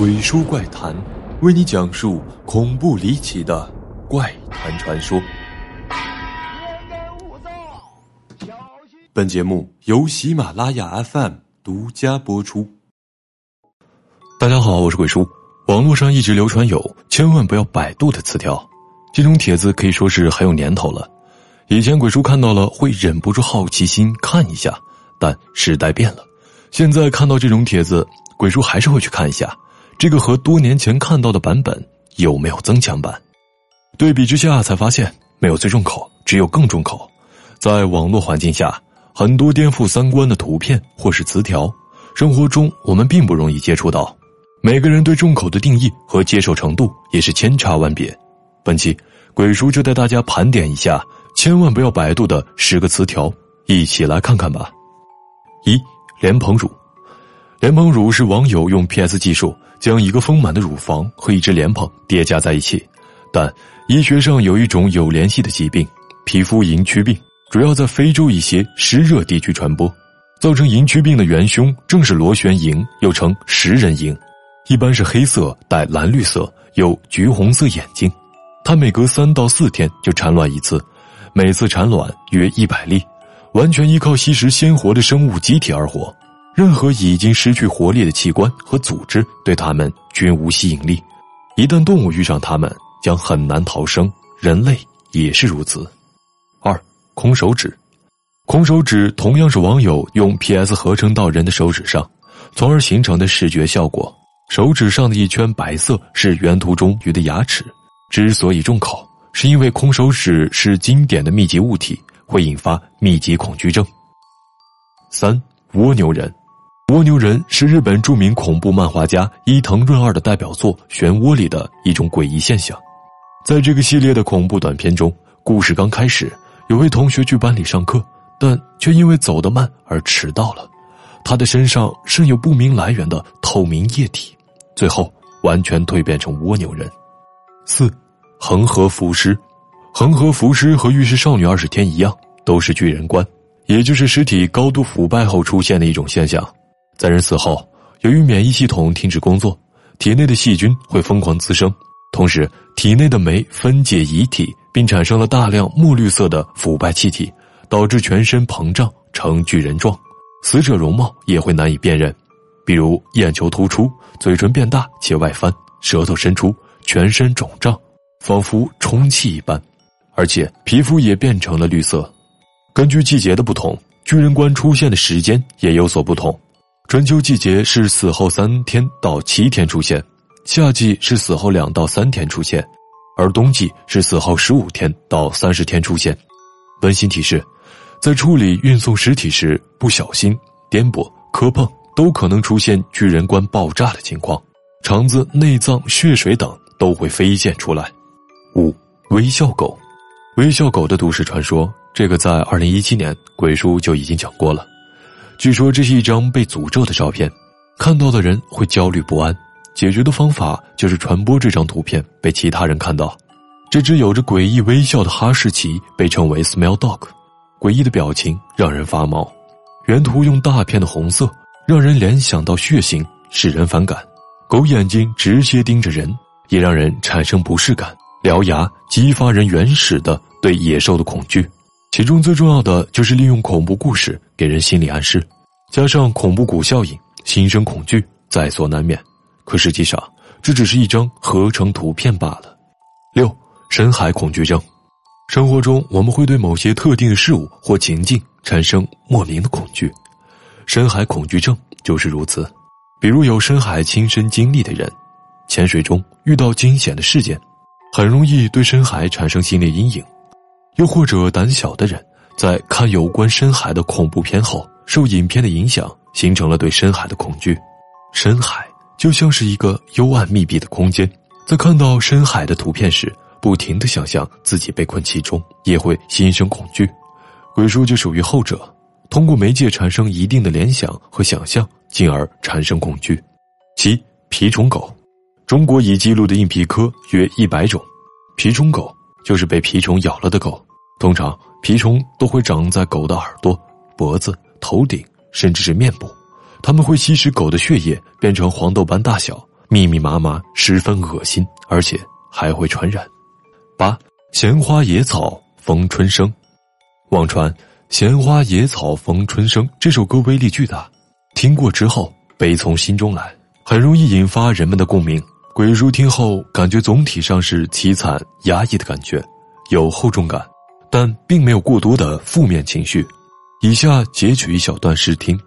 鬼叔怪谈，为你讲述恐怖离奇的怪谈传说。本节目由喜马拉雅 FM 独家播出。大家好，我是鬼叔。网络上一直流传有“千万不要百度”的词条，这种帖子可以说是很有年头了。以前鬼叔看到了会忍不住好奇心看一下，但时代变了，现在看到这种帖子，鬼叔还是会去看一下。这个和多年前看到的版本有没有增强版？对比之下，才发现没有最重口，只有更重口。在网络环境下，很多颠覆三观的图片或是词条，生活中我们并不容易接触到。每个人对重口的定义和接受程度也是千差万别。本期鬼叔就带大家盘点一下，千万不要百度的十个词条，一起来看看吧。一莲蓬乳，莲蓬乳是网友用 PS 技术。将一个丰满的乳房和一只莲蓬叠加在一起，但医学上有一种有联系的疾病——皮肤银区病，主要在非洲一些湿热地区传播。造成银区病的元凶正是螺旋蝇，又称食人蝇，一般是黑色带蓝绿色，有橘红色眼睛。它每隔三到四天就产卵一次，每次产卵约一百粒，完全依靠吸食鲜活的生物机体而活。任何已经失去活力的器官和组织对它们均无吸引力，一旦动物遇上它们，将很难逃生。人类也是如此。二，空手指，空手指同样是网友用 PS 合成到人的手指上，从而形成的视觉效果。手指上的一圈白色是原图中鱼的牙齿。之所以重口，是因为空手指是经典的密集物体，会引发密集恐惧症。三，蜗牛人。蜗牛人是日本著名恐怖漫画家伊藤润二的代表作《漩涡》里的一种诡异现象。在这个系列的恐怖短片中，故事刚开始，有位同学去班里上课，但却因为走得慢而迟到了。他的身上渗有不明来源的透明液体，最后完全蜕变成蜗牛人。四，恒河浮尸。恒河浮尸和浴室少女二十天一样，都是巨人观，也就是尸体高度腐败后出现的一种现象。在人死后，由于免疫系统停止工作，体内的细菌会疯狂滋生，同时体内的酶分解遗体，并产生了大量墨绿色的腐败气体，导致全身膨胀成巨人状。死者容貌也会难以辨认，比如眼球突出、嘴唇变大且外翻、舌头伸出、全身肿胀，仿佛充气一般，而且皮肤也变成了绿色。根据季节的不同，巨人观出现的时间也有所不同。春秋季节是死后三天到七天出现，夏季是死后两到三天出现，而冬季是死后十五天到三十天出现。温馨提示：在处理运送尸体时，不小心颠簸、磕碰都可能出现巨人观爆炸的情况，肠子、内脏、血水等都会飞溅出来。五微笑狗，微笑狗的都市传说，这个在二零一七年鬼叔就已经讲过了。据说这是一张被诅咒的照片，看到的人会焦虑不安。解决的方法就是传播这张图片被其他人看到。这只有着诡异微笑的哈士奇被称为 “Smell Dog”，诡异的表情让人发毛。原图用大片的红色，让人联想到血腥，使人反感。狗眼睛直接盯着人，也让人产生不适感。獠牙激发人原始的对野兽的恐惧。其中最重要的就是利用恐怖故事给人心理暗示，加上恐怖谷效应，心生恐惧在所难免。可实际上，这只是一张合成图片罢了。六，深海恐惧症。生活中我们会对某些特定的事物或情境产生莫名的恐惧，深海恐惧症就是如此。比如有深海亲身经历的人，潜水中遇到惊险的事件，很容易对深海产生心理阴影。又或者胆小的人，在看有关深海的恐怖片后，受影片的影响，形成了对深海的恐惧。深海就像是一个幽暗密闭的空间，在看到深海的图片时，不停的想象自己被困其中，也会心生恐惧。鬼叔就属于后者，通过媒介产生一定的联想和想象，进而产生恐惧。七蜱虫狗，中国已记录的硬皮科约一百种，蜱虫狗。就是被蜱虫咬了的狗，通常蜱虫都会长在狗的耳朵、脖子、头顶，甚至是面部。它们会吸食狗的血液，变成黄豆般大小，密密麻麻，十分恶心，而且还会传染。八，闲花野草逢春生。网传“闲花野草逢春生”这首歌威力巨大，听过之后悲从心中来，很容易引发人们的共鸣。鬼叔听后感觉总体上是凄惨压抑的感觉，有厚重感，但并没有过多的负面情绪。以下截取一小段试听。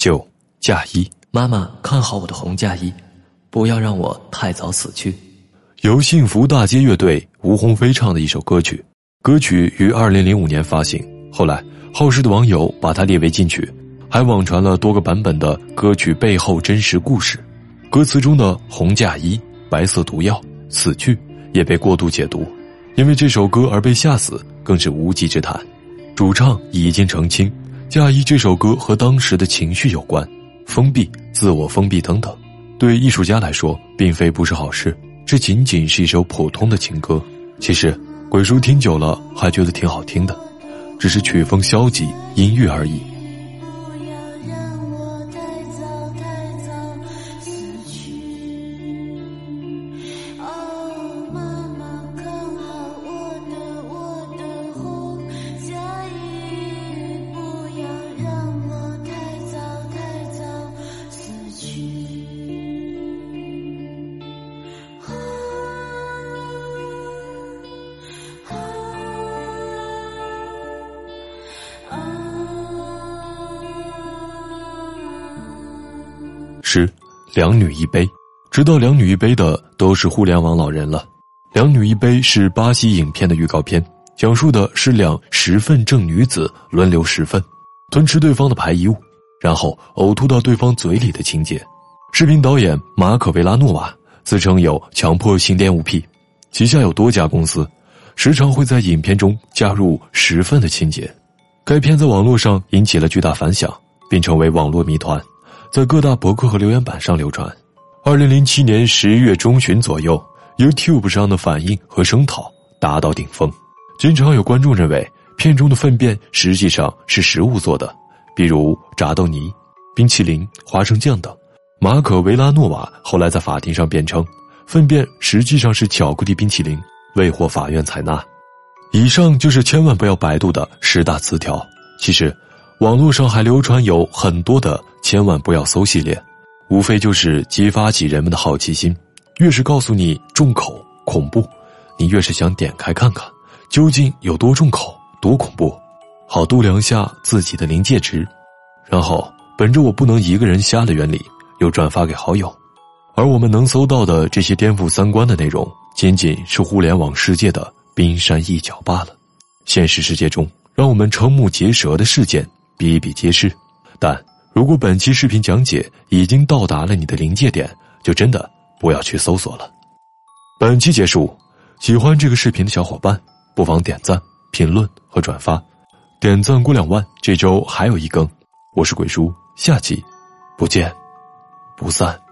九嫁衣，妈妈看好我的红嫁衣，不要让我太早死去。由幸福大街乐队吴鸿飞唱的一首歌曲，歌曲于二零零五年发行。后来好事的网友把它列为禁曲，还网传了多个版本的歌曲背后真实故事。歌词中的红嫁衣、白色毒药、死去也被过度解读，因为这首歌而被吓死更是无稽之谈。主唱已经澄清。嫁衣这首歌和当时的情绪有关，封闭、自我封闭等等，对艺术家来说并非不是好事。这仅仅是一首普通的情歌，其实鬼叔听久了还觉得挺好听的，只是曲风消极，音乐而已。十，两女一杯，知道两女一杯的都是互联网老人了。两女一杯是巴西影片的预告片，讲述的是两十份正女子轮流十份，吞吃对方的排遗物，然后呕吐到对方嘴里的情节。视频导演马可维拉诺瓦自称有强迫性恋物癖，旗下有多家公司，时常会在影片中加入十份的情节。该片在网络上引起了巨大反响，并成为网络谜团。在各大博客和留言板上流传。二零零七年十一月中旬左右，YouTube 上的反应和声讨达到顶峰。经常有观众认为片中的粪便实际上是食物做的，比如炸豆泥、冰淇淋、花生酱等。马可维拉诺瓦后来在法庭上辩称，粪便实际上是巧克力冰淇淋，未获法院采纳。以上就是千万不要百度的十大词条。其实。网络上还流传有很多的“千万不要搜”系列，无非就是激发起人们的好奇心。越是告诉你重口恐怖，你越是想点开看看，究竟有多重口、多恐怖，好度量下自己的临界值。然后本着我不能一个人瞎的原理，又转发给好友。而我们能搜到的这些颠覆三观的内容，仅仅是互联网世界的冰山一角罢了。现实世界中，让我们瞠目结舌的事件。比比皆是，但如果本期视频讲解已经到达了你的临界点，就真的不要去搜索了。本期结束，喜欢这个视频的小伙伴不妨点赞、评论和转发，点赞过两万，这周还有一更。我是鬼叔，下期不见不散。